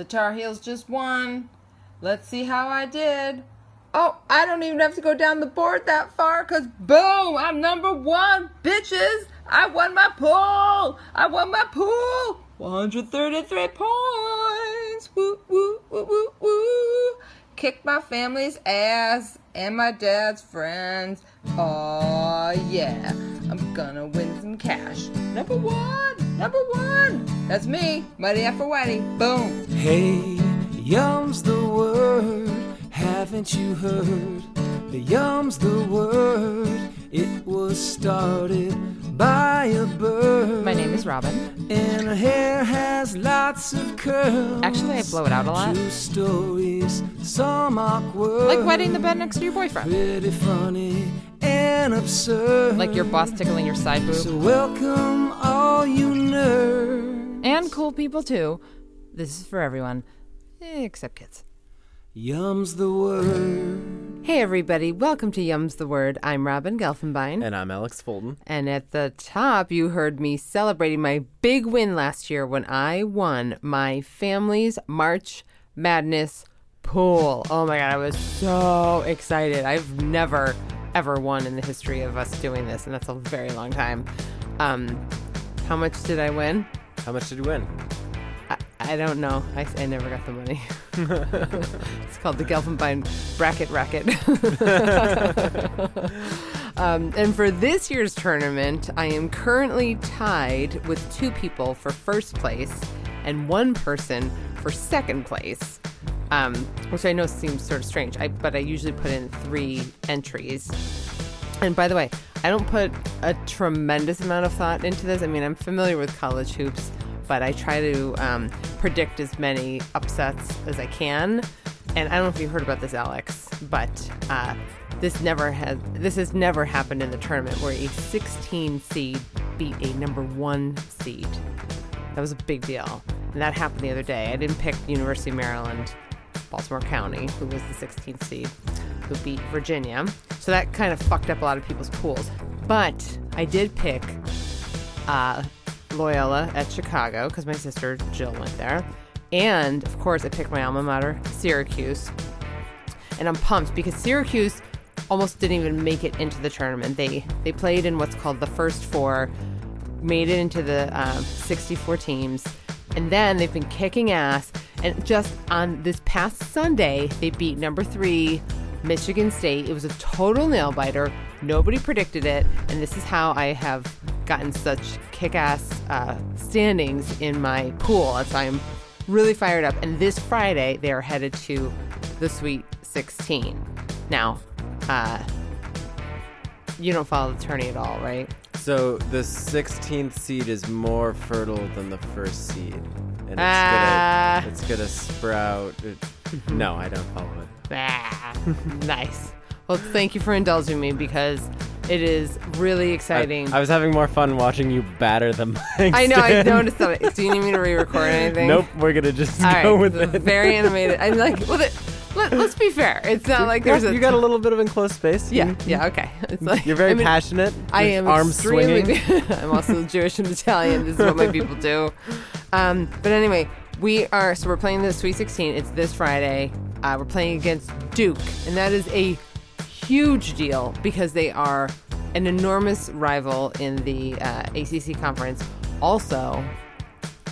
The Tar Heels just won. Let's see how I did. Oh, I don't even have to go down the board that far because boom, I'm number one, bitches. I won my pool. I won my pool. 133 points. Woo, woo, woo, woo, woo. Kicked my family's ass and my dad's friends. Oh, yeah. I'm gonna win some cash. Number one, number one. That's me, Mighty Afro Whitey. Boom. Hey, yum's the word. Haven't you heard? The yum's the word. It was started by a bird. My name is Robin. And her hair has lots of curls. Actually, I blow it out a lot. True stories, some awkward. Like wetting the bed next to your boyfriend. Pretty funny and absurd. Like your boss tickling your side boob. So welcome all you nerds. And cool people too. This is for everyone, except kids. Yum's the word. Hey everybody, welcome to Yum's the Word. I'm Robin Gelfenbein. And I'm Alex Fulton. And at the top, you heard me celebrating my big win last year when I won my family's March Madness pool. Oh my God, I was so excited. I've never, ever won in the history of us doing this, and that's a very long time. Um, how much did I win? How much did you win? I, don't know. I, I never got the money. it's called the Gelfenbein Bracket Racket. um, and for this year's tournament, I am currently tied with two people for first place and one person for second place. Um, which I know seems sort of strange, I, but I usually put in three entries. And by the way, I don't put a tremendous amount of thought into this. I mean, I'm familiar with college hoops, but I try to um, predict as many upsets as I can. And I don't know if you heard about this, Alex, but uh, this never has this has never happened in the tournament where a 16 seed beat a number one seed. That was a big deal, and that happened the other day. I didn't pick University of Maryland, Baltimore County, who was the 16th seed, who beat Virginia. So that kind of fucked up a lot of people's pools. But I did pick uh, Loyola at Chicago because my sister Jill went there. And of course, I picked my alma mater, Syracuse. And I'm pumped because Syracuse almost didn't even make it into the tournament. They they played in what's called the first four, made it into the um, 64 teams, and then they've been kicking ass. And just on this past Sunday, they beat number three Michigan State. It was a total nail biter. Nobody predicted it, and this is how I have gotten such kick-ass uh, standings in my pool. As I'm really fired up. And this Friday, they are headed to the Sweet 16. Now, uh, you don't follow the tourney at all, right? So the 16th seed is more fertile than the first seed, and it's Ah. gonna it's gonna sprout. It, no, I don't follow it. Ah, nice. Well, thank you for indulging me because it is really exciting. I was having more fun watching you batter the mic. I know. I noticed that. Do you need me to re-record anything? Nope, we're gonna just All go right. with it. Very animated. I'm like, well, the, let, let's be fair. It's not like there's a. you got a little bit of enclosed space. Yeah. You- Yeah. Okay. It's like You're very I mean, passionate. I am arms swinging. I'm also Jewish and Italian. This is what my people do. Um, but anyway, we are so we're playing the Sweet 16. It's this Friday. Uh, we're playing against Duke, and that is a huge deal because they are an enormous rival in the uh, ACC conference. Also,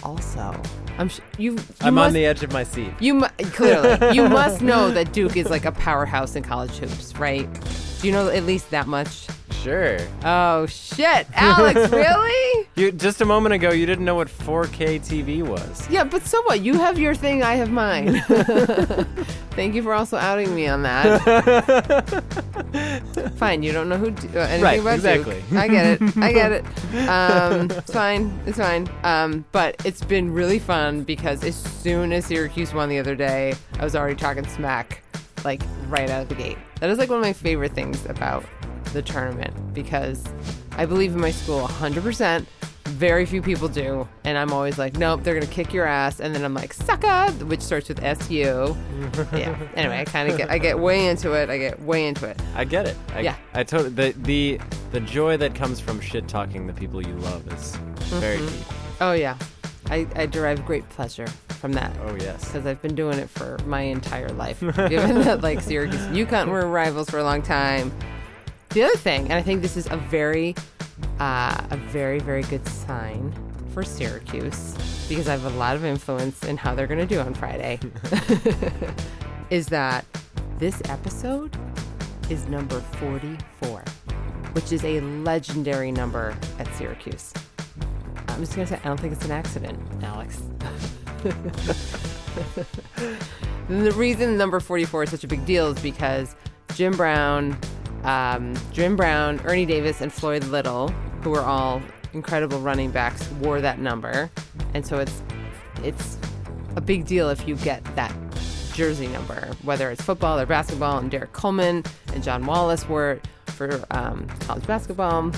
also, I'm sh- you. you I'm must, on the edge of my seat. You mu- clearly you must know that Duke is like a powerhouse in college hoops, right? Do you know at least that much? Sure. Oh shit, Alex, really? You just a moment ago you didn't know what 4K TV was. Yeah, but so what? You have your thing, I have mine. Thank you for also outing me on that. fine, you don't know who uh, anything Right, about exactly. Duke. I get it. I get it. Um, it's fine. It's fine. Um, but it's been really fun because as soon as Syracuse won the other day, I was already talking smack, like right out of the gate. That is like one of my favorite things about the tournament because I believe in my school 100%. Very few people do, and I'm always like, nope, they're gonna kick your ass, and then I'm like, sucker, which starts with S U. yeah. Anyway, I kind of get, I get way into it. I get way into it. I get it. I, Yeah. I totally the the the joy that comes from shit talking the people you love is very Mm-hmm. deep. Oh yeah, I, I derive great pleasure from that. Oh yes. because I've been doing it for my entire life. Given that like Syracuse and UConn were rivals for a long time. The other thing, and I think this is a very, uh, a very very good sign for Syracuse because I have a lot of influence in how they're going to do on Friday, is that this episode is number 44, which is a legendary number at Syracuse. I'm just going to say, I don't think it's an accident, Alex. the reason number 44 is such a big deal is because Jim Brown, um, Jim Brown, Ernie Davis, and Floyd Little, who were all incredible running backs, wore that number, and so it's it's a big deal if you get that jersey number, whether it's football or basketball. And Derrick Coleman and John Wallace wore it for um, college basketball,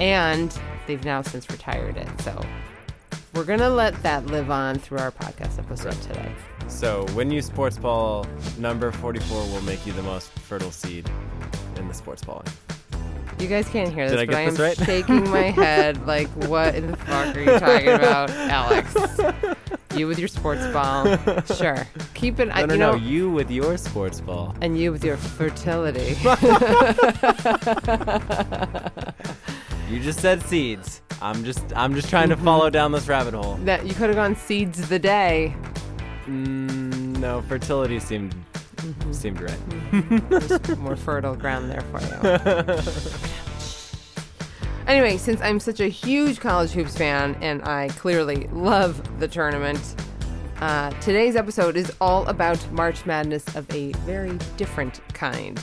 and they've now since retired it. So we're gonna let that live on through our podcast episode today. So when you sports ball, number 44 will make you the most fertile seed in the sports balling. You guys can't hear this, Did I but I am right? shaking my head like, what in the fuck are you talking about, Alex? You with your sports ball. Sure. Keep it, I, No, no, you no, know, you with your sports ball. and you with your fertility. You just said seeds. I'm just I'm just trying Mm-hmm. to follow down this rabbit hole. that you could have gone seeds of the day. Mm, no, fertility seemed Mm-hmm. seemed right. There's more fertile ground there for you. anyway, since I'm such a huge college hoops fan and I clearly love the tournament, uh, today's episode is all about March Madness of a very different kind.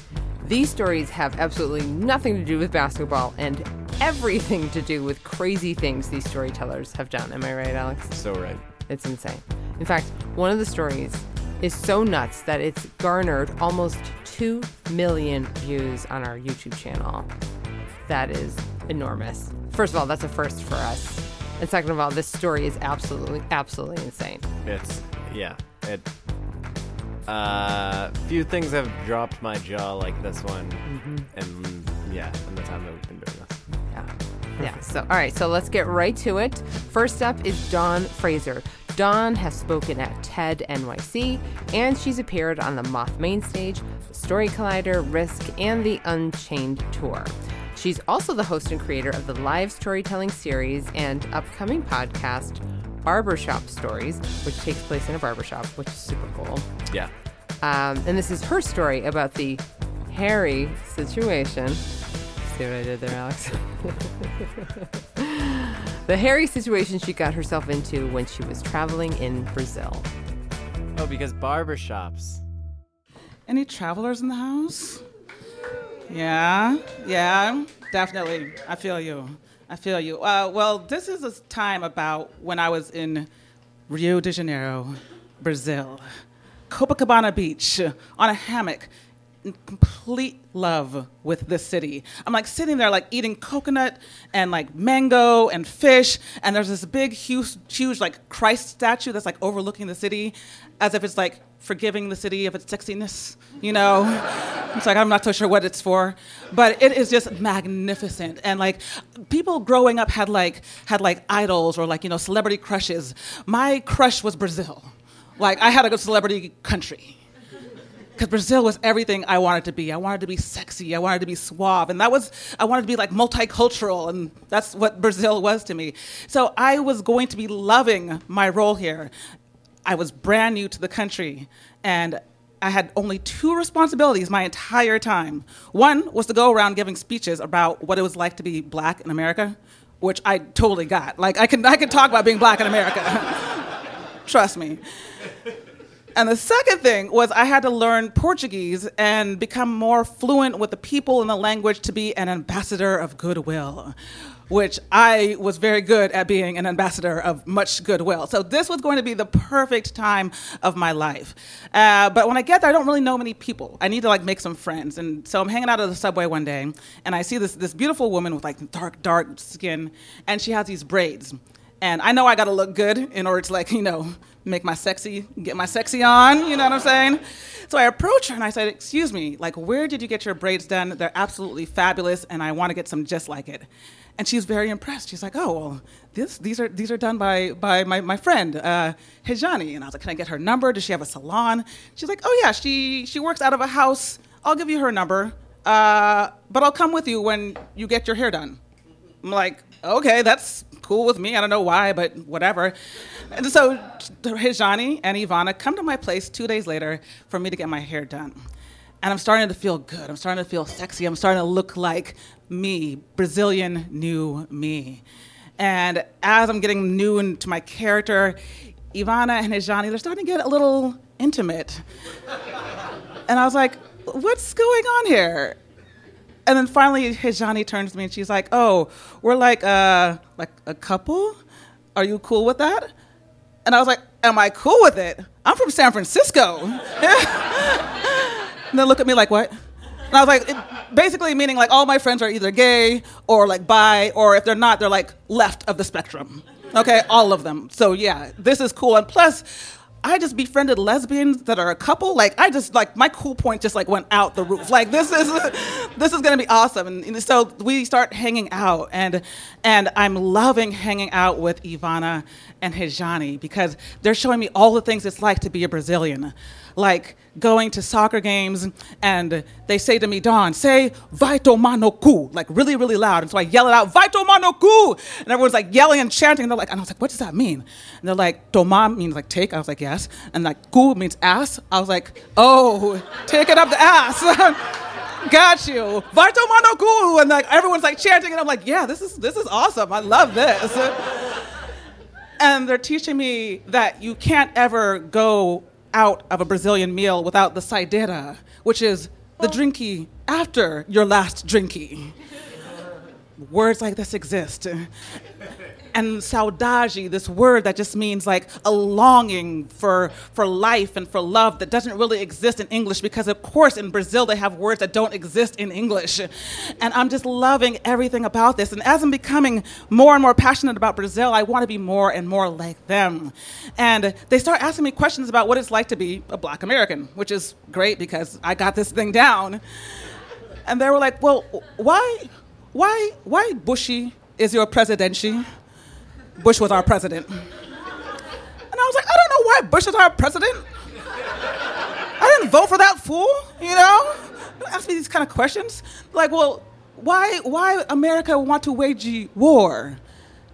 These stories have absolutely nothing to do with basketball and everything to do with crazy things these storytellers have done. Am I right, Alex? So right. It's insane. In fact, one of the stories is so nuts that it's garnered almost 2 million views on our YouTube channel. That is enormous. First of all, that's a first for us. And second of all, this story is absolutely, absolutely insane. It's yeah. It uh few things have dropped my jaw like this one. Mm-hmm. And yeah, in the time that we've been doing this. Yeah. Yeah. So, all right. So let's get right to it. First up is Dawn Fraser. Dawn has spoken at TED NYC, and she's appeared on the Moth Main Stage, Story Collider, Risk, and the Unchained Tour. She's also the host and creator of the live storytelling series and upcoming podcast, Barbershop Stories, which takes place in a barbershop, which is super cool. Yeah. Um, and this is her story about the Harry situation. See what I did there, Alex? the hairy situation she got herself into when she was traveling in Brazil. Oh, because barbershops. Any travelers in the house? Yeah, yeah, definitely. I feel you. I feel you. Uh, well, this is a time about when I was in Rio de Janeiro, Brazil, Copacabana Beach, on a hammock, complete love with this city. I'm like sitting there, like eating coconut and like mango and fish, and there's this big, huge, huge like Christ statue that's like overlooking the city, as if it's like forgiving the city of its sexiness, you know? it's like I'm not so sure what it's for, but it is just magnificent. And like people growing up had like had like idols or like you know celebrity crushes. My crush was Brazil. Like I had a good celebrity country because Brazil was everything I wanted to be. I wanted to be sexy. I wanted to be suave, and that was I wanted to be like multicultural, and that's what Brazil was to me. So I was going to be loving my role here. I was brand new to the country, and I had only two responsibilities my entire time. One was to go around giving speeches about what it was like to be black in America, which I totally got. Like I can I can talk about being black in America. Trust me. And the second thing was I had to learn Portuguese and become more fluent with the people and the language to be an ambassador of goodwill, which I was very good at being an ambassador of much goodwill. So this was going to be the perfect time of my life. Uh, but when I get there, I don't really know many people. I need to like make some friends. And so I'm hanging out at the subway one day, and I see this this beautiful woman with like dark dark skin, and she has these braids. And I know I gotta look good in order to like, you know, make my sexy, get my sexy on, you know what I'm saying? So I approach her and I said, excuse me, like where did you get your braids done? They're absolutely fabulous and I wanna get some just like it. And she's very impressed. She's like, oh, well, this, these, are, these are done by, by my, my friend, uh, Hijani. And I was like, can I get her number? Does she have a salon? She's like, oh, yeah, she, she works out of a house. I'll give you her number, uh, but I'll come with you when you get your hair done. I'm like, okay, that's cool with me. I don't know why, but whatever. And so Hijani and Ivana come to my place two days later for me to get my hair done. And I'm starting to feel good. I'm starting to feel sexy. I'm starting to look like me, Brazilian new me. And as I'm getting new into my character, Ivana and Hijani, they're starting to get a little intimate. and I was like, what's going on here? And then finally, Hijani turns to me and she's like, "Oh, we're like uh, like a couple. Are you cool with that?" And I was like, "Am I cool with it? I'm from San Francisco." and they look at me like, "What?" And I was like, it, basically meaning like all my friends are either gay or like bi, or if they're not, they're like left of the spectrum. Okay, all of them. So yeah, this is cool. And plus, I just befriended lesbians that are a couple. Like I just like my cool point just like went out the roof. Like this is this is gonna be awesome. And, and, so we start hanging out, and and I'm loving hanging out with Ivana and Hijani because they're showing me all the things it's like to be a Brazilian like going to soccer games and they say to me, Dawn, say vai tomar no like really, really loud. And so I yell it out, vai tomar no cu. And everyone's like yelling and chanting. And they're like, and I was like, what does that mean? And they're like, tomar means like take. I was like, yes. And like cu means ass. I was like, oh, take it up the ass. Got you. Vai tomar no cu. And like everyone's like chanting. And I'm like, yeah, this is, this is awesome. I love this. and they're teaching me that you can't ever go out of a Brazilian meal without the saideira, which is the oh. drinky after your last drinky. Words like this exist and saudade, this word that just means like a longing for, for life and for love that doesn't really exist in English because, of course, in Brazil they have words that don't exist in English. And I'm just loving everything about this. And as I'm becoming more and more passionate about Brazil, I want to be more and more like them. And they start asking me questions about what it's like to be a black American, which is great because I got this thing down. And they were like, well, why, why, why Bushy is your presidency? Bush was our president. And I was like, I don't know why Bush is our president. I didn't vote for that fool, you know? Don't ask me these kind of questions. Like, well, why, why America want to wage war?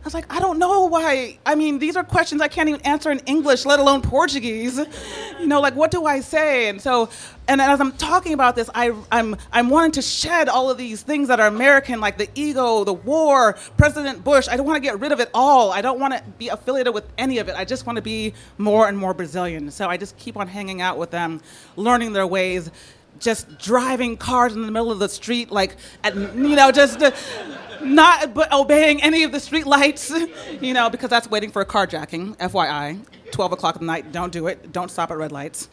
I was like, I don't know why. I mean, these are questions I can't even answer in English, let alone Portuguese. You know, like, what do I say? And so, and as I'm talking about this, I, I'm, I'm wanting to shed all of these things that are American, like the ego, the war, President Bush. I don't want to get rid of it all. I don't want to be affiliated with any of it. I just want to be more and more Brazilian. So I just keep on hanging out with them, learning their ways, just driving cars in the middle of the street, like, at, you know, just. Uh, Not but obeying any of the street lights, you know, because that's waiting for a carjacking, FYI. 12 o'clock at night, don't do it. Don't stop at red lights.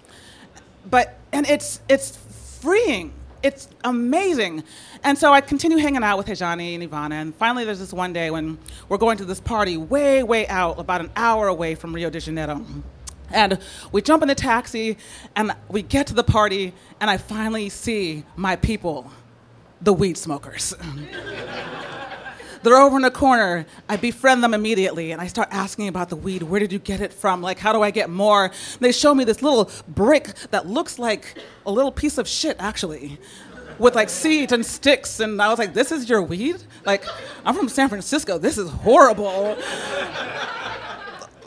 But, and it's, it's freeing. It's amazing. And so I continue hanging out with Hijani and Ivana. And finally, there's this one day when we're going to this party way, way out, about an hour away from Rio de Janeiro. And we jump in the taxi and we get to the party, and I finally see my people, the weed smokers. They're over in the corner. I befriend them immediately and I start asking about the weed. Where did you get it from? Like, how do I get more? And they show me this little brick that looks like a little piece of shit, actually, with like seeds and sticks. And I was like, this is your weed? Like, I'm from San Francisco. This is horrible.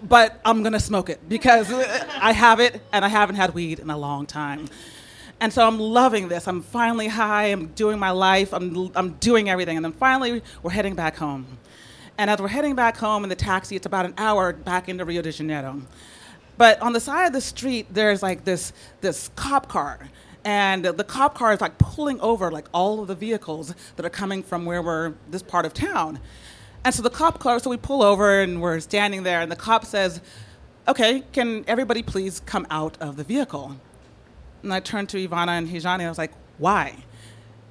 but I'm gonna smoke it because I have it and I haven't had weed in a long time. And so I'm loving this. I'm finally high. I'm doing my life. I'm, I'm doing everything. And then finally, we're heading back home. And as we're heading back home in the taxi, it's about an hour back into Rio de Janeiro. But on the side of the street, there's like this, this cop car. And the cop car is like pulling over like all of the vehicles that are coming from where we're, this part of town. And so the cop car, so we pull over and we're standing there, and the cop says, Okay, can everybody please come out of the vehicle? And I turned to Ivana and Hijani. And I was like, why?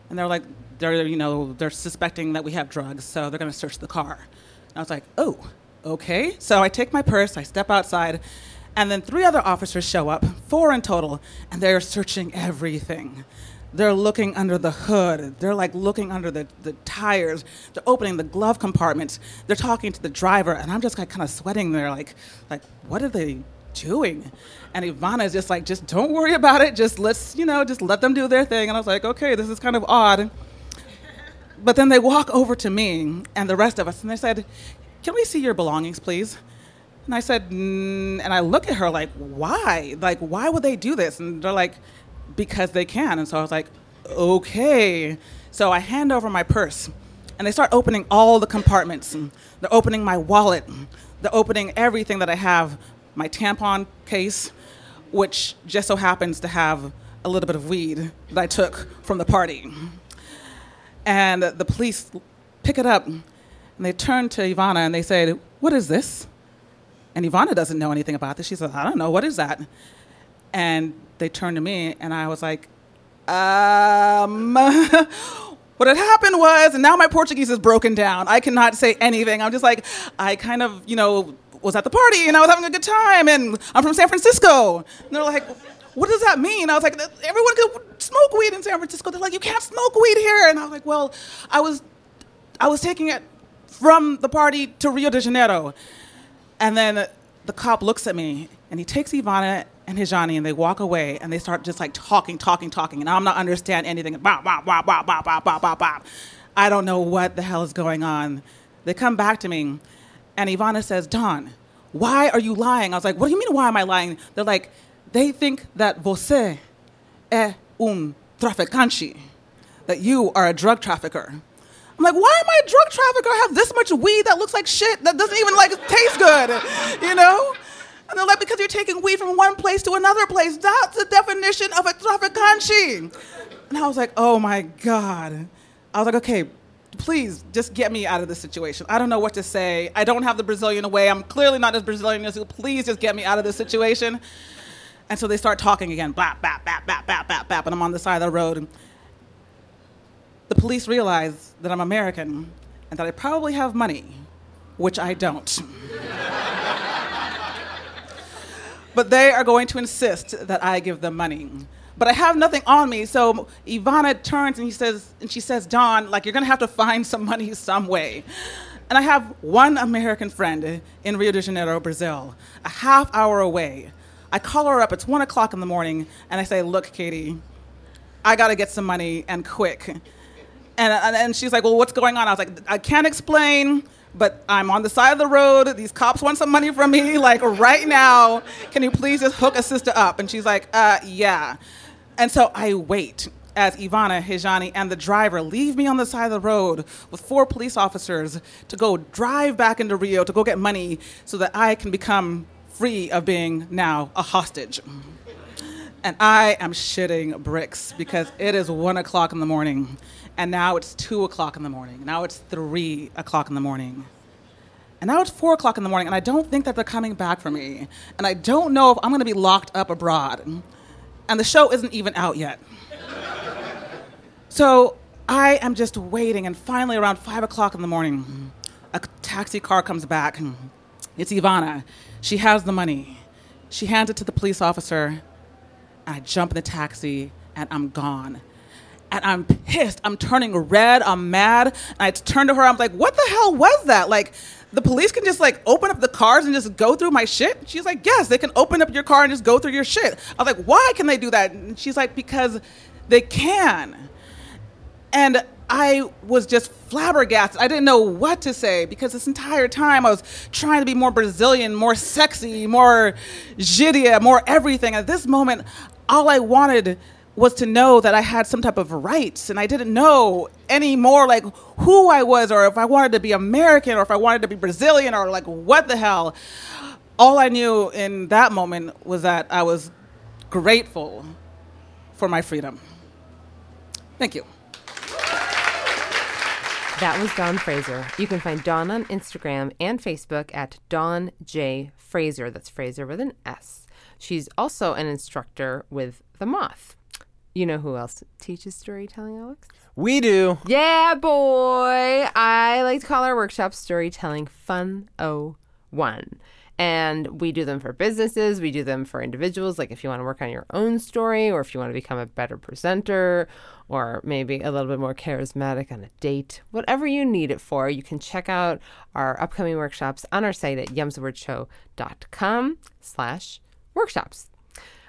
And they're like, they're, you know, they're suspecting that we have drugs, so they're going to search the car. And I was like, oh, okay. So I take my purse, I step outside, and then three other officers show up, four in total, and they're searching everything. They're looking under the hood. They're like looking under the, the tires. They're opening the glove compartments. They're talking to the driver, and I'm just like kind of sweating They're like, like what are they doing? And Ivana is just like, just don't worry about it. Just let's, you know, just let them do their thing. And I was like, okay, this is kind of odd. But then they walk over to me and the rest of us, and they said, can we see your belongings, please? And I said, mm, and I look at her like, why? Like, why would they do this? And they're like, because they can. And so I was like, okay. So I hand over my purse, and they start opening all the compartments. They're opening my wallet. They're opening everything that I have, my tampon case, which just so happens to have a little bit of weed that I took from the party. And the police pick it up, and they turn to Ivana and they say, what is this? And Ivana doesn't know anything about this. She says, I don't know, what is that? And they turned to me, and I was like, um, what had happened was, and now my Portuguese is broken down. I cannot say anything. I'm just like, I kind of, you know, was at the party and I was having a good time, and I'm from San Francisco. And they're like, what does that mean? I was like, everyone could smoke weed in San Francisco. They're like, you can't smoke weed here. And I was like, well, I was, I was taking it from the party to Rio de Janeiro. And then the cop looks at me and he takes Ivana and Hijani and they walk away and they start just like talking, talking, talking. And I'm not understanding anything. Bah, bah, bah, bah, bah, bah, bah, bah. I don't know what the hell is going on. They come back to me and Ivana says, Dawn, why are you lying? I was like, what do you mean, why am I lying? They're like, they think that você é um traficante, that you are a drug trafficker. I'm like, why am I a drug trafficker? I have this much weed that looks like shit that doesn't even like taste good, you know? And they're like, because you're taking weed from one place to another place. That's the definition of a traficante. And I was like, oh my God. I was like, okay, please just get me out of this situation. I don't know what to say. I don't have the Brazilian away. I'm clearly not as Brazilian as you. Please just get me out of this situation. And so they start talking again, bap, bap, bap, bap, bap, bap, bap, and I'm on the side of the road. The police realize that I'm American and that I probably have money, which I don't. but they are going to insist that I give them money. But I have nothing on me, so Ivana turns and he says, and she says, Dawn, like you're gonna have to find some money some way. And I have one American friend in Rio de Janeiro, Brazil, a half hour away. I call her up, it's one o'clock in the morning, and I say, Look, Katie, I gotta get some money and quick. And, and, and she's like, Well, what's going on? I was like, I can't explain, but I'm on the side of the road. These cops want some money from me, like right now. Can you please just hook a sister up? And she's like, uh, Yeah. And so I wait as Ivana, Hijani, and the driver leave me on the side of the road with four police officers to go drive back into Rio to go get money so that I can become free of being now a hostage. And I am shitting bricks because it is one o'clock in the morning, and now it's two o'clock in the morning. Now it's three o'clock in the morning. And now it's four o'clock in the morning, and I don't think that they're coming back for me. And I don't know if I'm gonna be locked up abroad. And the show isn't even out yet. so I am just waiting, and finally, around five o'clock in the morning, a taxi car comes back. It's Ivana. She has the money. She hands it to the police officer. I jump in the taxi and I'm gone. And I'm pissed. I'm turning red. I'm mad. And I turn to her. I'm like, what the hell was that? Like, the police can just like open up the cars and just go through my shit? She's like, yes, they can open up your car and just go through your shit. I was like, why can they do that? And she's like, because they can. And I was just flabbergasted. I didn't know what to say because this entire time I was trying to be more Brazilian, more sexy, more gíria, more everything. At this moment, all I wanted was to know that I had some type of rights, and I didn't know anymore like who I was, or if I wanted to be American, or if I wanted to be Brazilian, or like what the hell. All I knew in that moment was that I was grateful for my freedom. Thank you. That was Dawn Fraser. You can find Dawn on Instagram and Facebook at Dawn J Fraser. That's Fraser with an S. She's also an instructor with The Moth. You know who else teaches storytelling, Alex? We do. Yeah, boy. I like to call our workshop Storytelling Fun 01. And we do them for businesses, we do them for individuals, like if you want to work on your own story or if you want to become a better presenter or maybe a little bit more charismatic on a date. Whatever you need it for, you can check out our upcoming workshops on our site at yumsthewordshow.com slash workshops.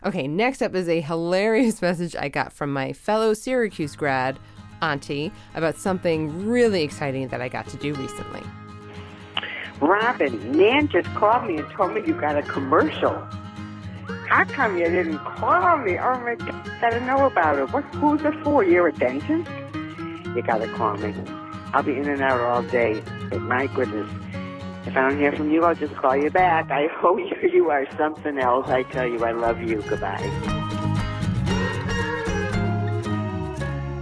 Okay, next up is a hilarious message I got from my fellow Syracuse grad, Auntie, about something really exciting that I got to do recently. Robin, Nan just called me and told me you got a commercial. How come you didn't call me? Oh my God, gotta know about it. What? Who's it for? You're a dentist? You gotta call me. I'll be in and out all day. But my goodness, if I don't hear from you, I'll just call you back. I hope you, you are something else. I tell you, I love you. Goodbye.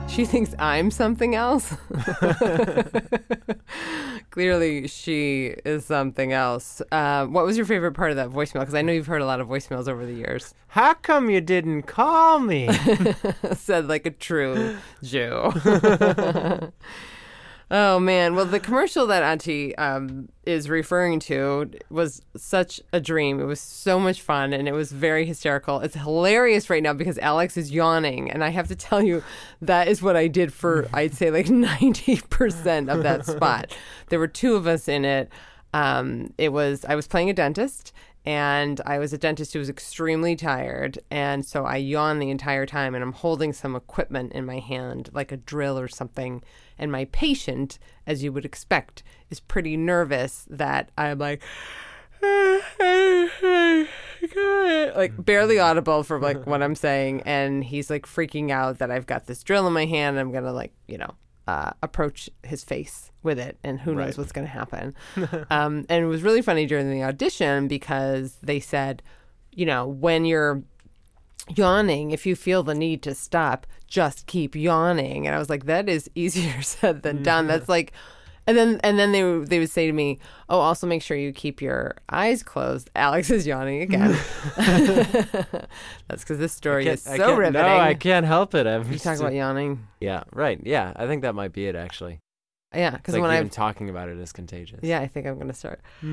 She thinks I'm something else. Clearly, she is something else. Uh, what was your favorite part of that voicemail? Because I know you've heard a lot of voicemails over the years. How come you didn't call me? Said like a true Jew. Oh man! Well, the commercial that Auntie um, is referring to was such a dream. It was so much fun, and it was very hysterical. It's hilarious right now because Alex is yawning, and I have to tell you, that is what I did for I'd say like ninety percent of that spot. There were two of us in it. Um, it was I was playing a dentist, and I was a dentist who was extremely tired, and so I yawned the entire time, and I'm holding some equipment in my hand, like a drill or something, and my patient, as you would expect, is pretty nervous that I'm like. like barely audible for like what I'm saying, and he's like freaking out that I've got this drill in my hand. And I'm gonna like you know uh, approach his face with it, and who knows Right. what's gonna happen. um, and it was really funny during the audition because they said, you know, when you're yawning, if you feel the need to stop, just keep yawning. And I was like, that is easier said than done. Mm-hmm. That's like, and then and then they would- they would say to me, oh, also make sure you keep your eyes closed. Alex is yawning again. That's because this story is I so can't- riveting. No, I can't help it. I'm You talk about yawning, Yeah, right. Yeah, I think that might be it actually. Yeah, because like when even I talking about it, it is contagious. Yeah, I think I'm gonna start. I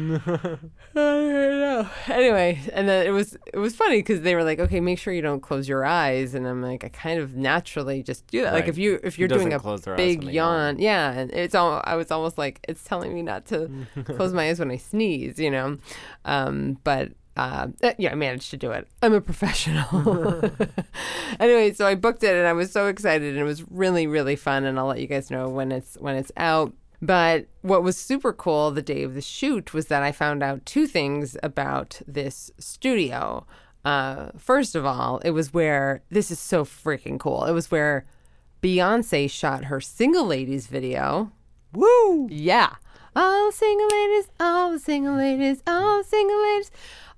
don't know. Anyway, and then it was it was funny because they were like, "Okay, make sure you don't close your eyes," and I'm like, I kind of naturally just do that. Like if you if you're doing a big yawn, yawn? yeah, and it's all I was almost like it's telling me not to close my eyes when I sneeze, you know, um, but. Uh, eh, yeah, I managed to do it. I'm a professional. anyway, so I booked it and I was so excited and it was really, really fun. And I'll let you guys know when it's when it's out. But what was super cool the day of the shoot was that I found out two things about this studio. Uh, first of all, it was where this is so freaking cool. It was where Beyonce shot her single ladies video. Woo! Yeah. All single ladies, all single ladies, all single ladies.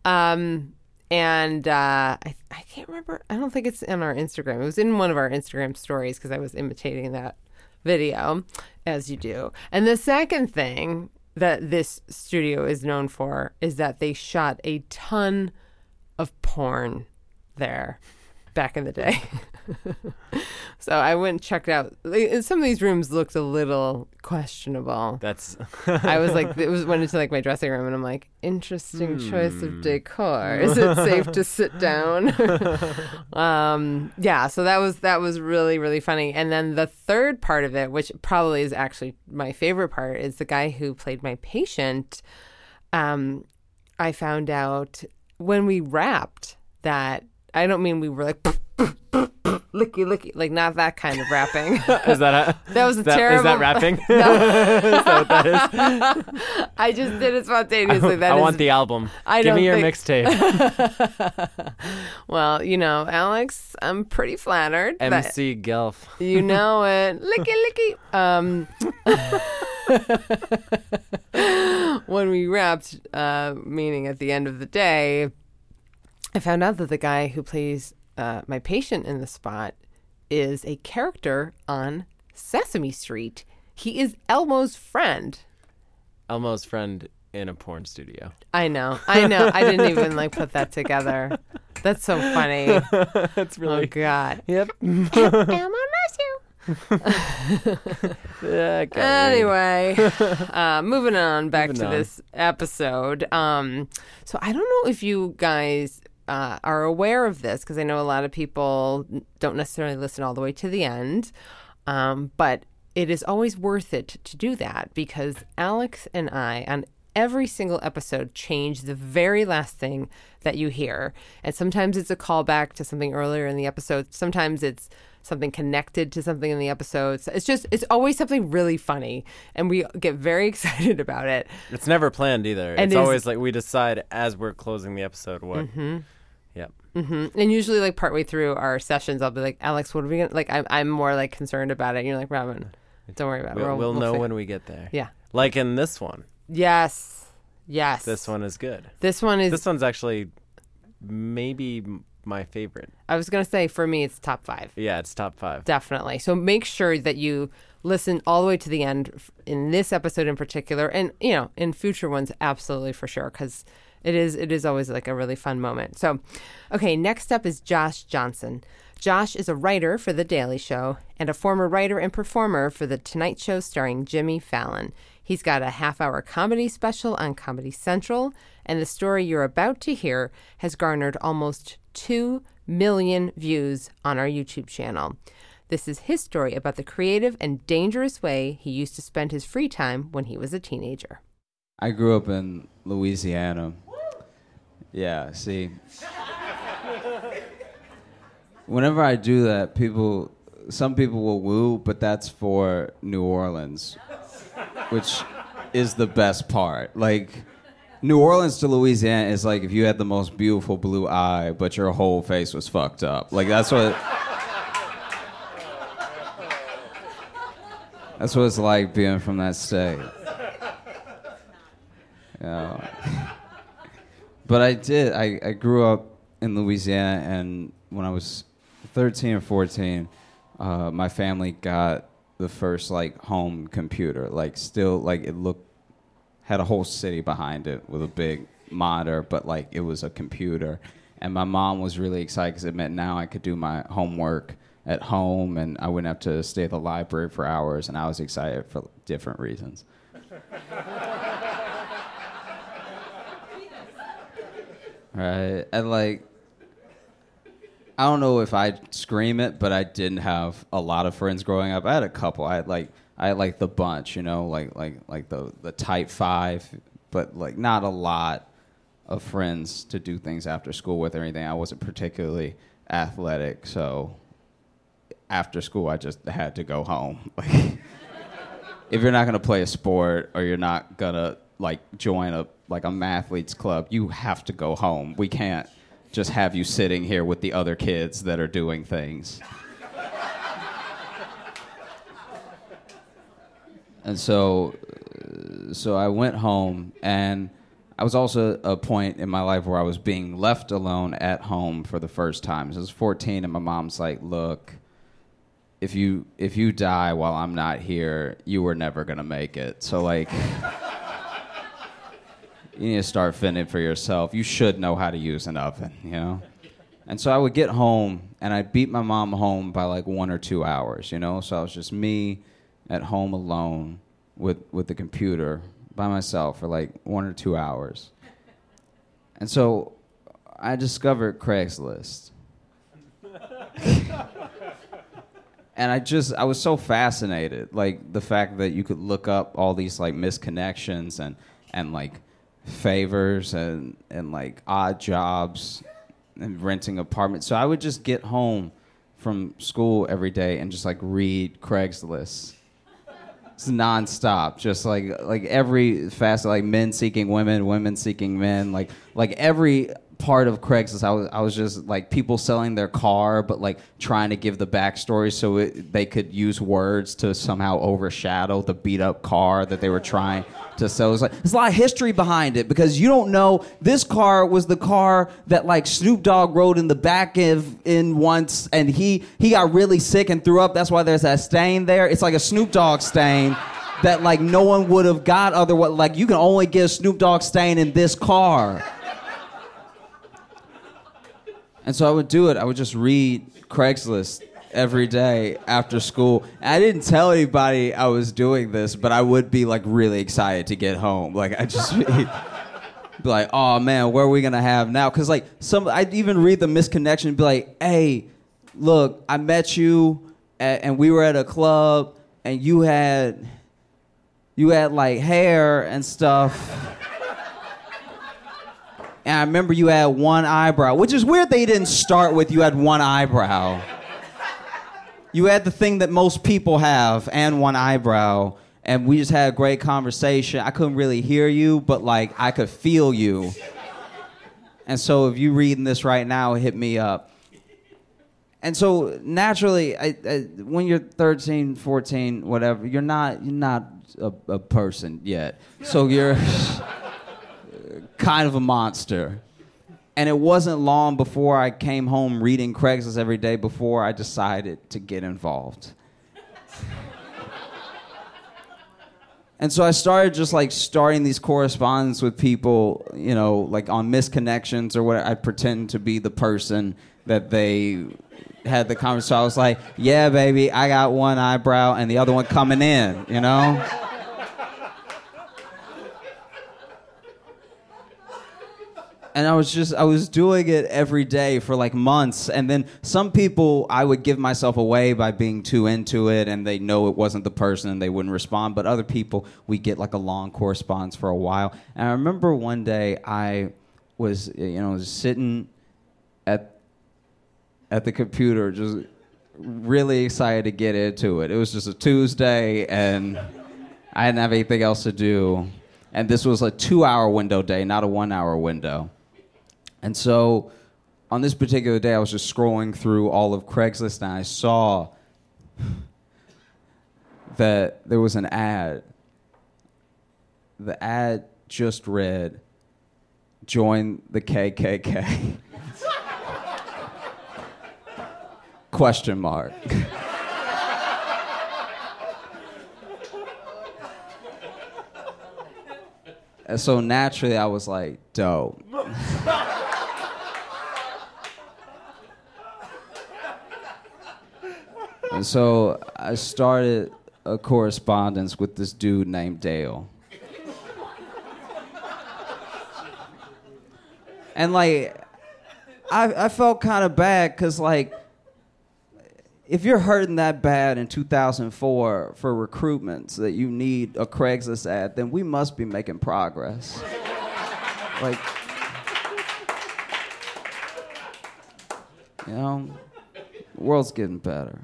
Um, and uh, I, I can't remember. I don't think it's in our Instagram. It was in one of our Instagram stories because I was imitating that video, as you do. And the second thing that this studio is known for is that they shot a ton of porn there back in the day. so I went and checked out. Some of these rooms looked a little questionable. That's I was like, it was went into like my dressing room, and I'm like, interesting choice Hmm. of decor. Is it safe to sit down? um, yeah. So that was that was really really funny. And then the third part of it, which probably is actually my favorite part, is the guy who played my patient. Um, I found out when we wrapped that I don't mean we were like licky licky like not that kind of rapping. is that a, That was a that, terrible. Is that rapping? That what that is? I just did it spontaneously. That I is- want the album. I Give me your think- mixtape. Well, you know, Alex, I'm pretty flattered. MC Gelf. you know it. Licky licky. Um, when we wrapped, uh, meaning at the end of the day, I found out that the guy who plays uh, my patient in the spot is a character on Sesame Street. He is Elmo's friend. Elmo's friend in a porn studio. I know. I know. I didn't even like put that together. That's so funny. That's really. Oh. God. Yep. Elmo loves you. Yeah. Anyway, uh, moving on back Moving to on. this episode. Um, so I don't know if you guys uh, are aware of this because I know a lot of people don't necessarily listen all the way to the end, um, but it is always worth it to do that because Alex and I on every single episode change the very last thing that you hear. And sometimes it's a callback to something earlier in the episode. Sometimes it's something connected to something in the episode. So it's just it's always something really funny and we get very excited about it. It's never planned either. And it's is- always like we decide as we're closing the episode what. Mm-hmm. Yep. And usually like partway through our sessions I'll be like, "Alex, what are we to like I'm I'm more like concerned about it." And you're like, "Robin, don't worry about it. We'll, we'll know fi- when we get there. Yeah. Like in this one. Yes. Yes. This one is good. This one is This one's actually maybe my favorite. I was going to say for me it's top 5. Yeah, it's top five. Definitely. So make sure that you listen all the way to the end in this episode in particular, and you know in future ones absolutely for sure because it is it is always like a really fun moment. So, okay, next up is Josh Johnson. Josh is a writer for The Daily Show and a former writer and performer for The Tonight Show starring Jimmy Fallon. He's got a half hour comedy special on Comedy Central, and the story you're about to hear has garnered almost 2 million views on our YouTube channel. This is his story about the creative and dangerous way he used to spend his free time when he was a teenager. I grew up in Louisiana. Yeah, see. Whenever I do that, people, some people will woo, but that's for New Orleans, which is the best part. Like, New Orleans to Louisiana is like if you had the most beautiful blue eye, but your whole face was fucked up. Like, that's what. That's what it's like being from that state. Yeah. But I did. I, I grew up in Louisiana, and when I was 13 or 14, uh, my family got the first like home computer. Like, still, like it looked had a whole city behind it with a big monitor, but like it was a computer. And my mom was really excited because it meant now I could do my homework at home and I wouldn't have to stay at the library for hours. And I was excited for different reasons. Right? And like, I don't know if I'd scream it, but I didn't have a lot of friends growing up. I had a couple. I had like I had like the bunch, you know, like like like the the type five, but like not a lot of friends to do things after school with or anything. I wasn't particularly athletic, so after school I just had to go home. Like if you're not gonna play a sport or you're not gonna like join a like a mathletes club, you have to go home. We can't just have you sitting here with the other kids that are doing things. and so uh, so I went home and I was also a point in my life where I was being left alone at home for the first time. So I was 14 and my mom's like, "Look, if you if you die while I'm not here, you were never to make it." So like you need to start fending for yourself. You should know how to use an oven, you know? And so I would get home and I'd beat my mom home by like one or two hours, you know? So I was just me at home alone with, with the computer by myself for like one or two hours. And so I discovered Craigslist. and I just I was so fascinated, like the fact that you could look up all these like misconnections and and like favors and and like odd jobs and renting apartments. So I would just get home from school every day and just like read Craigslist. It's nonstop, just like like every fast like men seeking women, women seeking men, like like every part of Craigslist. I was I was just like people selling their car, but like trying to give the backstory so it, they could use words to somehow overshadow the beat up car that they were trying to sell. It's like there's a lot of history behind it because you don't know this car was the car that like Snoop Dogg rode in the back of in once, and he he got really sick and threw up. That's why there's that stain there. It's like a Snoop Dogg stain that like no one would have got otherwise. Like you can only get a Snoop Dogg stain in this car. And so I would do it. I would just read Craigslist every day after school. I didn't tell anybody I was doing this, but I would be like really excited to get home. Like I just be, be like, "Oh man, where are we gonna have now?" Because like some, I'd even read the misconnection and be like, "Hey, look, I met you, at, and we were at a club, and you had, you had like hair and stuff." And I remember you had one eyebrow, which is weird they didn't start with you had one eyebrow. You had the thing that most people have and one eyebrow. And we just had a great conversation. I couldn't really hear you, but like I could feel you. And so if you're reading this right now, hit me up. And so naturally, I, I, when you're 13, 14, whatever, you're not you're not a, a person yet. So you're kind of a monster. And it wasn't long before I came home reading Craigslist every day before I decided to get involved. and so I started just like starting these correspondence with people, you know, like on misconnections or what I'd pretend to be the person that they had the conversation. So I was like, yeah, baby, I got one eyebrow and the other one coming in, you know? And I was just I was doing it every day for like months. And then some people I would give myself away by being too into it and they know it wasn't the person and they wouldn't respond. But other people we get like a long correspondence for a while. And I remember one day I was you know sitting at at the computer just really excited to get into it. It was just a Tuesday and I didn't have anything else to do. And this was a 2 hour window day not a 1 hour window and so on this particular day, I was just scrolling through all of Craigslist and I saw that there was an ad. The ad just read, Join the KKK. Question mark. and so naturally, I was like, dope. And so I started a correspondence with this dude named Dale. And like, I, I felt kind of bad because, like, if you're hurting that bad in 2004 for recruitments that you need a Craigslist ad, then we must be making progress. like, you know, the world's getting better.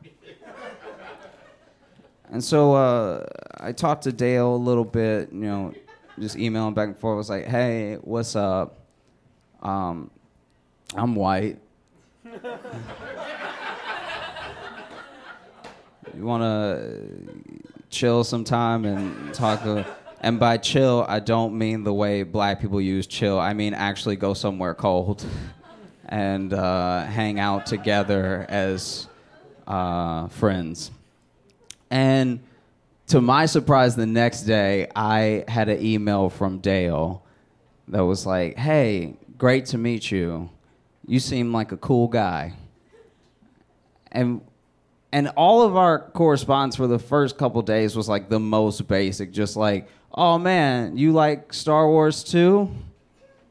And so uh, I talked to Dale a little bit, you know, just emailing back and forth. I was like, hey, what's up? Um, I'm white. you want to chill sometime and talk? And by chill, I don't mean the way black people use chill. I mean actually go somewhere cold and uh, hang out together as uh, friends. And to my surprise, the next day, I had an email from Dale that was like, Hey, great to meet you. You seem like a cool guy. And and all of our correspondence for the first couple days was like the most basic, just like, oh man, you like Star Wars too?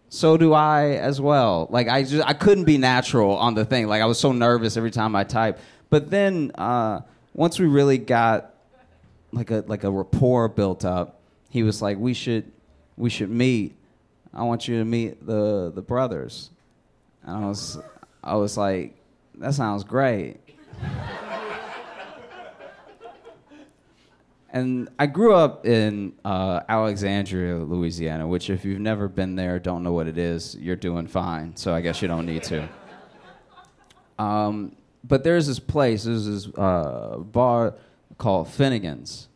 So do I as well. Like I just I couldn't be natural on the thing. Like I was so nervous every time I typed. But then uh, once we really got like a like a rapport built up, he was like, "We should we should meet. I want you to meet the the brothers." And I was I was like, "That sounds great." and I grew up in uh, Alexandria, Louisiana, which, if you've never been there, don't know what it is, you're doing fine. So I guess you don't need to. Um, but there's this place, there's this uh, bar called Finnegan's.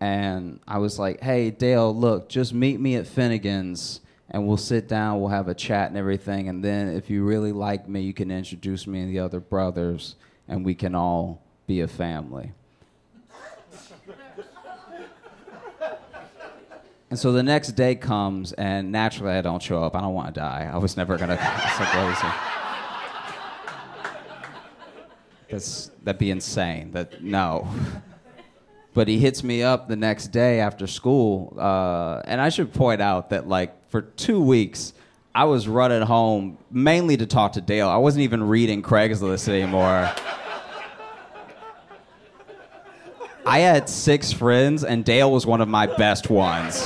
And I was like, hey, Dale, look, just meet me at Finnegan's and we'll sit down, we'll have a chat and everything. And then if you really like me, you can introduce me and the other brothers, and we can all be a family. And so the next day comes, and naturally I don't show up. I don't want to die. I was never gonna. It's like, what is it? That's that'd be insane. That no. But he hits me up the next day after school, uh, and I should point out that like for two weeks, I was running home mainly to talk to Dale. I wasn't even reading Craigslist anymore. I had six friends, and Dale was one of my best ones.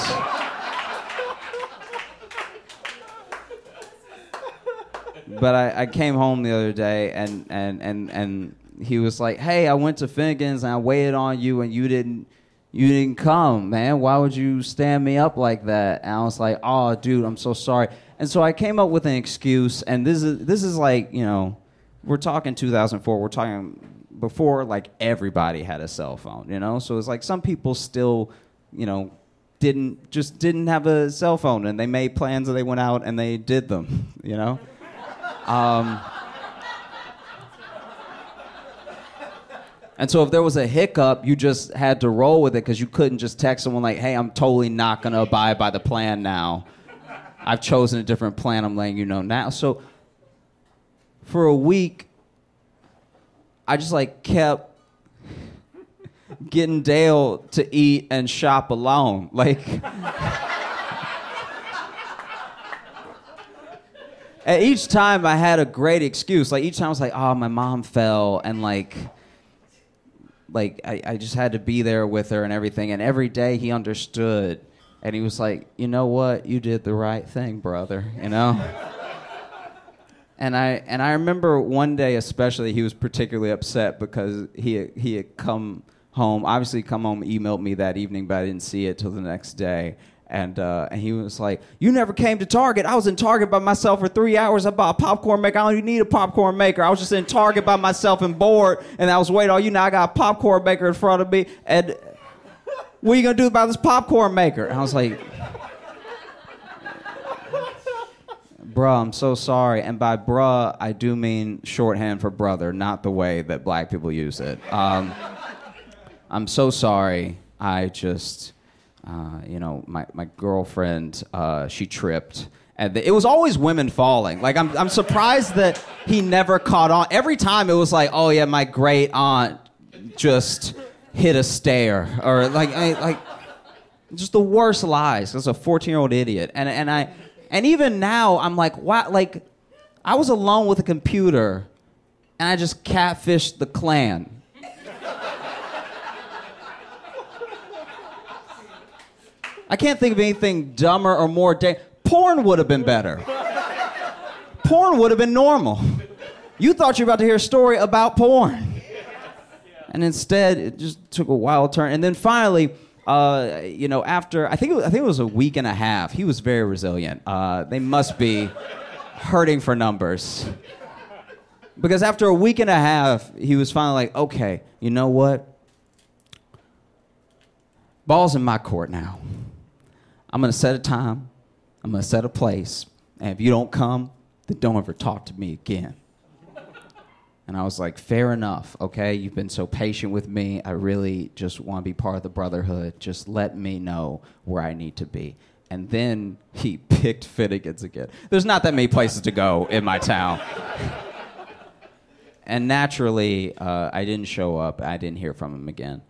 But I, I came home the other day and, and, and, and he was like, Hey, I went to Finnegan's and I waited on you and you didn't you didn't come, man. Why would you stand me up like that? And I was like, Oh dude, I'm so sorry. And so I came up with an excuse and this is this is like, you know, we're talking 2004, we're talking before like everybody had a cell phone, you know? So it's like some people still, you know, didn't just didn't have a cell phone and they made plans and they went out and they did them, you know? Um, and so if there was a hiccup, you just had to roll with it because you couldn't just text someone like, "Hey, I'm totally not going to abide by the plan now. I've chosen a different plan. I'm letting you know now." So for a week, I just like kept getting Dale to eat and shop alone, like. And each time I had a great excuse. Like each time I was like, oh, my mom fell, and like, like I, I just had to be there with her and everything. And every day he understood, and he was like, you know what, you did the right thing, brother. You know. and I and I remember one day especially he was particularly upset because he he had come home, obviously come home, emailed me that evening, but I didn't see it till the next day. And, uh, and he was like, You never came to Target. I was in Target by myself for three hours. I bought a popcorn maker. I don't even need a popcorn maker. I was just in Target by myself and bored. And I was waiting on you. Now I got a popcorn maker in front of me. And what are you going to do about this popcorn maker? And I was like, Bruh, I'm so sorry. And by bruh, I do mean shorthand for brother, not the way that black people use it. Um, I'm so sorry. I just uh, you know, my, my girlfriend, uh, she tripped. And it was always women falling. Like, I'm, I'm surprised that he never caught on. Every time it was like, oh, yeah, my great aunt just hit a stair. Or, like, I, like just the worst lies. As a 14 year old idiot. And, and, I, and even now, I'm like, wow, like, I was alone with a computer and I just catfished the Klan. I can't think of anything dumber or more. Da- Porn would have been better. porn would have been normal. You thought you were about to hear a story about porn. And instead, it just took a wild turn. And then finally, uh, you know, after I think it was, I think it was a week and a half, he was very resilient. Uh, they must be hurting for numbers. Because after a week and a half, he was finally like, okay, you know what? Ball's in my court now. I'm going to set a time, I'm going to set a place, and if you don't come, then don't ever talk to me again. And I was like, fair enough, okay? You've been so patient with me. I really just want to be part of the brotherhood. Just let me know where I need to be. And then he picked Finnegan's again. There's not that many places to go in my town. and naturally, uh, I didn't show up. I didn't hear from him again.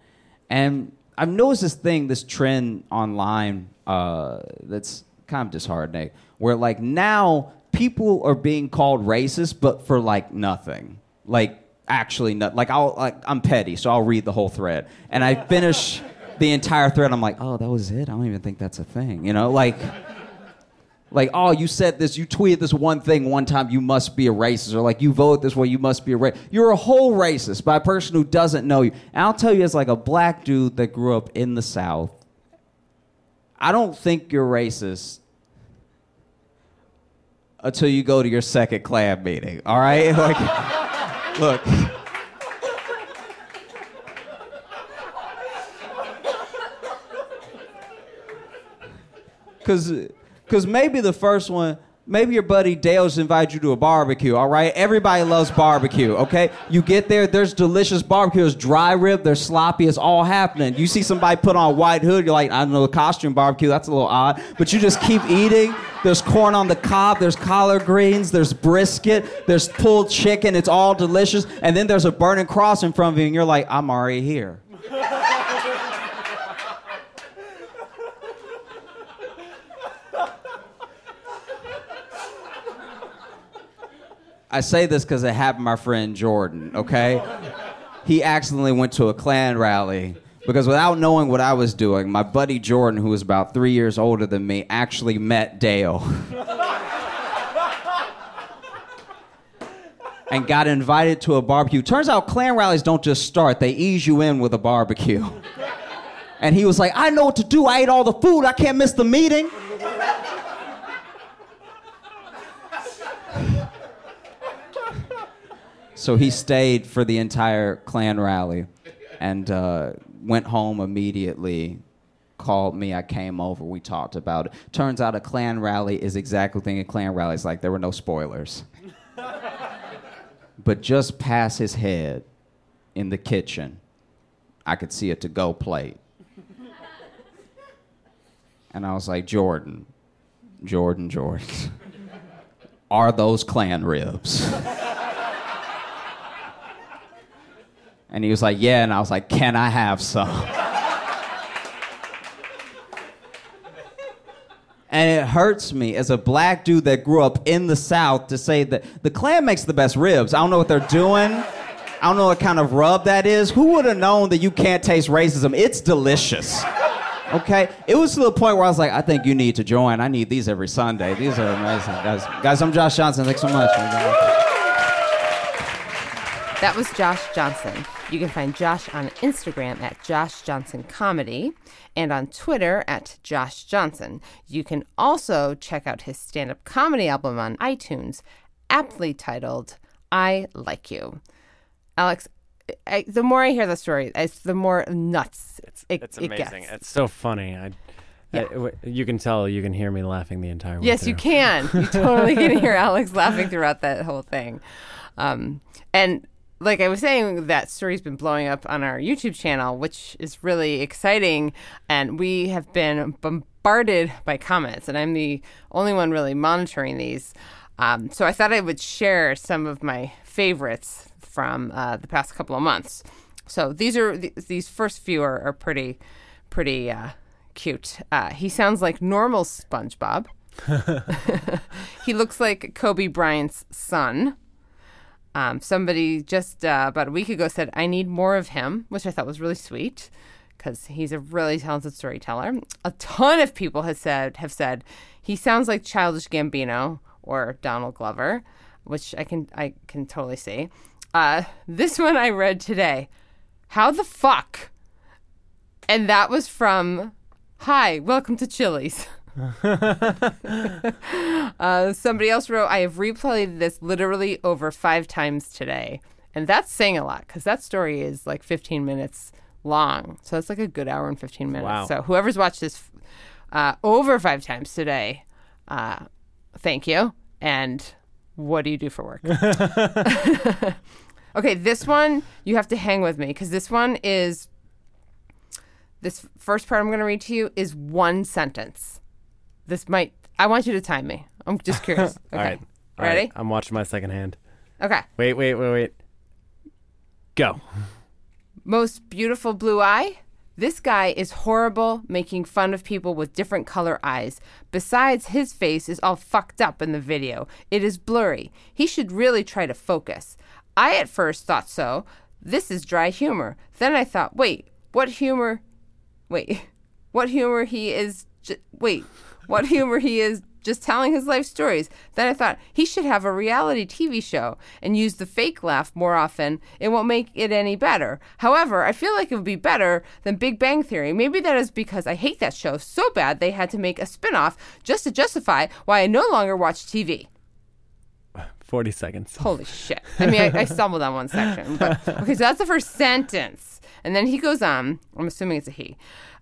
And I've noticed this thing, this trend online uh, that's kind of disheartening, where like now people are being called racist, but for like nothing, like actually not. Like I'll like I'm petty, so I'll read the whole thread, and I finish the entire thread. I'm like, oh, that was it. I don't even think that's a thing, you know, like. Like, oh, you said this, you tweeted this one thing one time, you must be a racist. Or like, you voted this way, you must be a racist. You're a whole racist by a person who doesn't know you. And I'll tell you, as like a black dude that grew up in the South, I don't think you're racist until you go to your second Klan meeting. All right? Like, look. Because because maybe the first one, Maybe your buddy Dale's invited you to a barbecue, all right? Everybody loves barbecue, okay? You get there, there's delicious barbecue. There's dry rib, there's sloppy, it's all happening. You see somebody put on a white hood, you're like, I don't know, the costume barbecue, that's a little odd. But you just keep eating. There's corn on the cob, there's collard greens, there's brisket, there's pulled chicken, it's all delicious. And then there's a burning cross in front of you, and you're like, I'm already here. I say this because it happened to my friend Jordan, okay? He accidentally went to a Klan rally because without knowing what I was doing, my buddy Jordan, who was about three years older than me, actually met Dale. and got invited to a barbecue. Turns out Klan rallies don't just start, they ease you in with a barbecue. And he was like, I know what to do. I ate all the food. I can't miss the meeting. So he stayed for the entire Klan rally and uh, went home immediately. Called me. I came over. We talked about it. Turns out a Klan rally is exactly the thing a Klan rally is like. There were no spoilers. but just past his head in the kitchen, I could see a to go plate. And I was like, Jordan, Jordan, Jordan, are those Klan ribs? And he was like, Yeah. And I was like, Can I have some? and it hurts me as a black dude that grew up in the South to say that the Klan makes the best ribs. I don't know what they're doing. I don't know what kind of rub that is. Who would have known that you can't taste racism? It's delicious. Okay? It was to the point where I was like, I think you need to join. I need these every Sunday. These are amazing. Guys, guys I'm Josh Johnson. Thanks so much. That was Josh Johnson. You can find Josh on Instagram at Josh Johnson Comedy and on Twitter at Josh Johnson. You can also check out his stand up comedy album on iTunes, aptly titled I Like You. Alex, I, the more I hear the story, it's the more nuts It's, it, it's it amazing. gets. It's so funny. I, I- w- you can tell. You can hear me laughing the entire way. Yes, you can. You totally can hear Alex laughing throughout that whole thing. Um, and like I was saying, that story's been blowing up on our YouTube channel, which is really exciting. And we have been bombarded by comments, and I'm the only one really monitoring these. Um, so I thought I would share some of my favorites from uh, the past couple of months. So these are th- these first few are, are pretty pretty uh, cute. Uh, he sounds like normal SpongeBob. he looks like Kobe Bryant's son. Um, somebody just uh, about a week ago said, I need more of him, which I thought was really sweet because he's a really talented storyteller. A ton of people have said have said he sounds like Childish Gambino or Donald Glover, which I can I can totally see. Uh, this one I read today. How the fuck? And that was from Hi, welcome to Chili's. uh, somebody else wrote, I have replayed this literally over five times today. And that's saying a lot because that story is like 15 minutes long. So it's like a good hour and 15 minutes. Wow. So whoever's watched this uh, over five times today, uh, thank you. And what do you do for work? okay, this one, you have to hang with me because this one is this first part I'm going to read to you is one sentence. This might, I want you to time me. I'm just curious. Okay. All right. All Ready? right, I'm watching my second hand. Okay. Wait, wait, wait, wait. Go. Most beautiful blue eye? This guy is horrible, making fun of people with different color eyes. Besides, his face is all fucked up in the video. It is blurry. He should really try to focus. I at first thought so. This is dry humor. Then I thought, wait, what humor? Wait, what humor he is? J- wait, what humor he is just telling his life stories. Then I thought he should have a reality TV show and use the fake laugh more often. It won't make it any better. However, I feel like it would be better than Big Bang Theory. Maybe that is because I hate that show so bad they had to make a spin off just to justify why I no longer watch TV. 40 seconds. Holy shit. I mean, I, I stumbled on one section. But, okay, so that's the first sentence. And then he goes on, I'm assuming it's a he.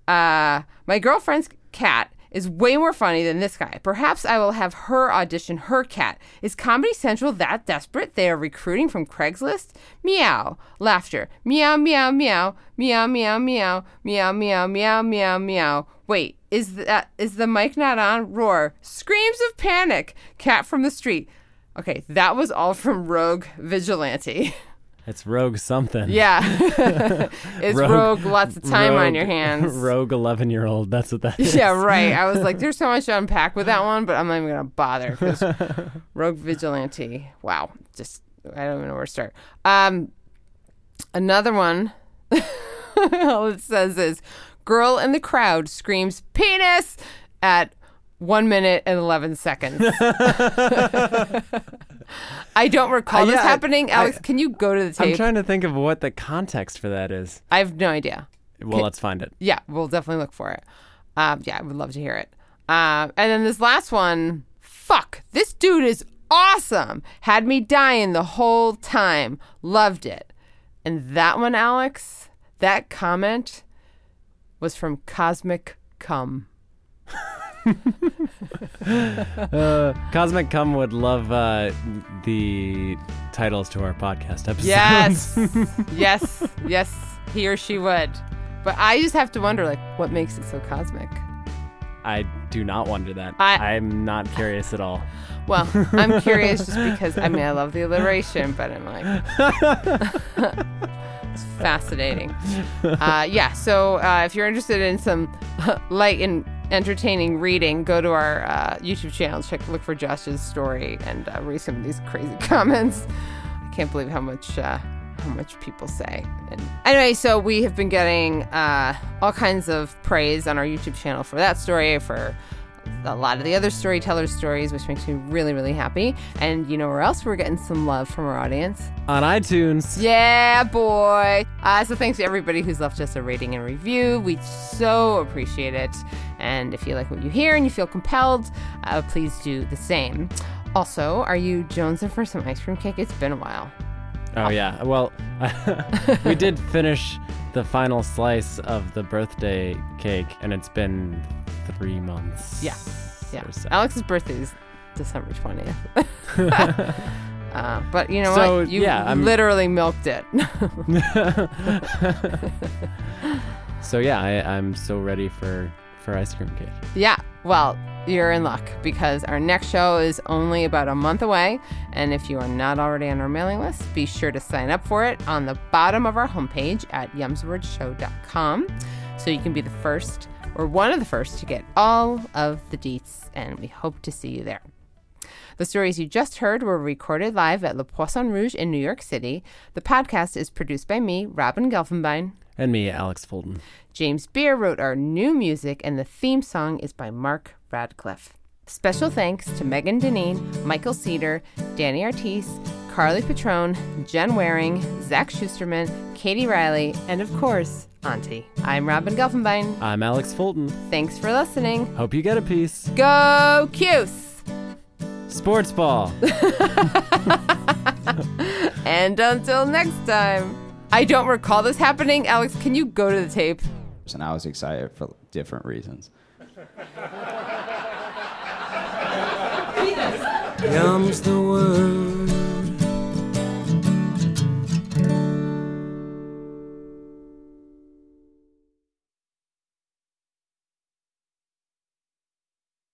Uh, my girlfriend's cat is way more funny than this guy. Perhaps I will have her audition her cat. Is Comedy Central that desperate? They are recruiting from Craigslist? Meow. Laughter. Meow, meow, meow. Meow, meow, meow. Meow, meow, meow, meow, meow. Wait, is that is the mic not on? Roar. Screams of panic. Cat from the street. Okay, that was all from Rogue Vigilante. It's Rogue something. Yeah. it's Rogue- Rogue, lots of time on your hands. Rogue 11 year old. That's what that is. Yeah, right. I was like, there's so much to unpack with that one, but I'm not even going to bother because Rogue Vigilante. Wow. Just, I don't even know where to start. Um, another one, all it says is girl in the crowd screams penis at one minute and 11 seconds. I don't recall Uh, this yeah, I- happening. Alex, I- can you go to the I'm trying to think of what the context for that is. I have no idea. Well, Okay. let's find it. Yeah, we'll definitely look for it. Um, yeah, I would love to hear it. Um, and then this last one, fuck, this dude is awesome. Had me dying the whole time. Loved it. And that one, Alex, that comment was from Cosmic Cum. Uh, Cosmic Cum would love uh, the titles to our podcast episodes. Yes, yes, yes, he or she would. But I just have to wonder, like, what makes it so cosmic? I do not wonder that. I- I'm not curious at all. Well, I'm curious just because I mean I love the alliteration, but I'm like it's fascinating. Uh, yeah, so uh, if you're interested in some light and entertaining reading, go to our uh, YouTube channel, check look for Josh's story, and uh, read some of these crazy comments. I can't believe how much. Uh, how much people say. And anyway, so we have been getting uh, all kinds of praise on our YouTube channel for that story, for a lot of the other storytellers' stories, which makes me really, really happy. And you know where else we're getting some love from our audience? On iTunes. Yeah, boy. Uh, so thanks to everybody who's left us a rating and review. We so appreciate it. And if you like what you hear and you feel compelled, uh, please do the same. Also, are you jonesing for some ice cream cake? It's been a while. Oh, yeah. Well, we did finish the final slice of the birthday cake, and it's been three months. Yeah. Yeah. so. Alex's birthday is December 20th. uh, but you know So, what? You yeah, I'm- literally milked it. So yeah, I, I'm so ready for for ice cream cake. Yeah, well, you're in luck because our next show is only about a month away. And if you are not already on our mailing list, be sure to sign up for it on the bottom of our homepage at yumswordshow.com so you can be the first or one of the first to get all of the deets. And we hope to see you there. The stories you just heard were recorded live at Le Poisson Rouge in New York City. The podcast is produced by me, Robin Gelfenbein. And me, Alex Fulton. James Beer wrote our new music, and the theme song is by Mark Radcliffe. Special thanks to Megan Deneen, Michael Cedar, Danny Artis, Carly Patrone, Jen Waring, Zach Schusterman, Katie Riley, and of course, Auntie. I'm Robin Gelfenbein. I'm Alex Fulton. Thanks for listening. Hope you get a piece. Go Cuse! Sports ball. And until next time. I don't recall this happening. Alex, can you go to the tape? And I was excited for different reasons. Yum's the word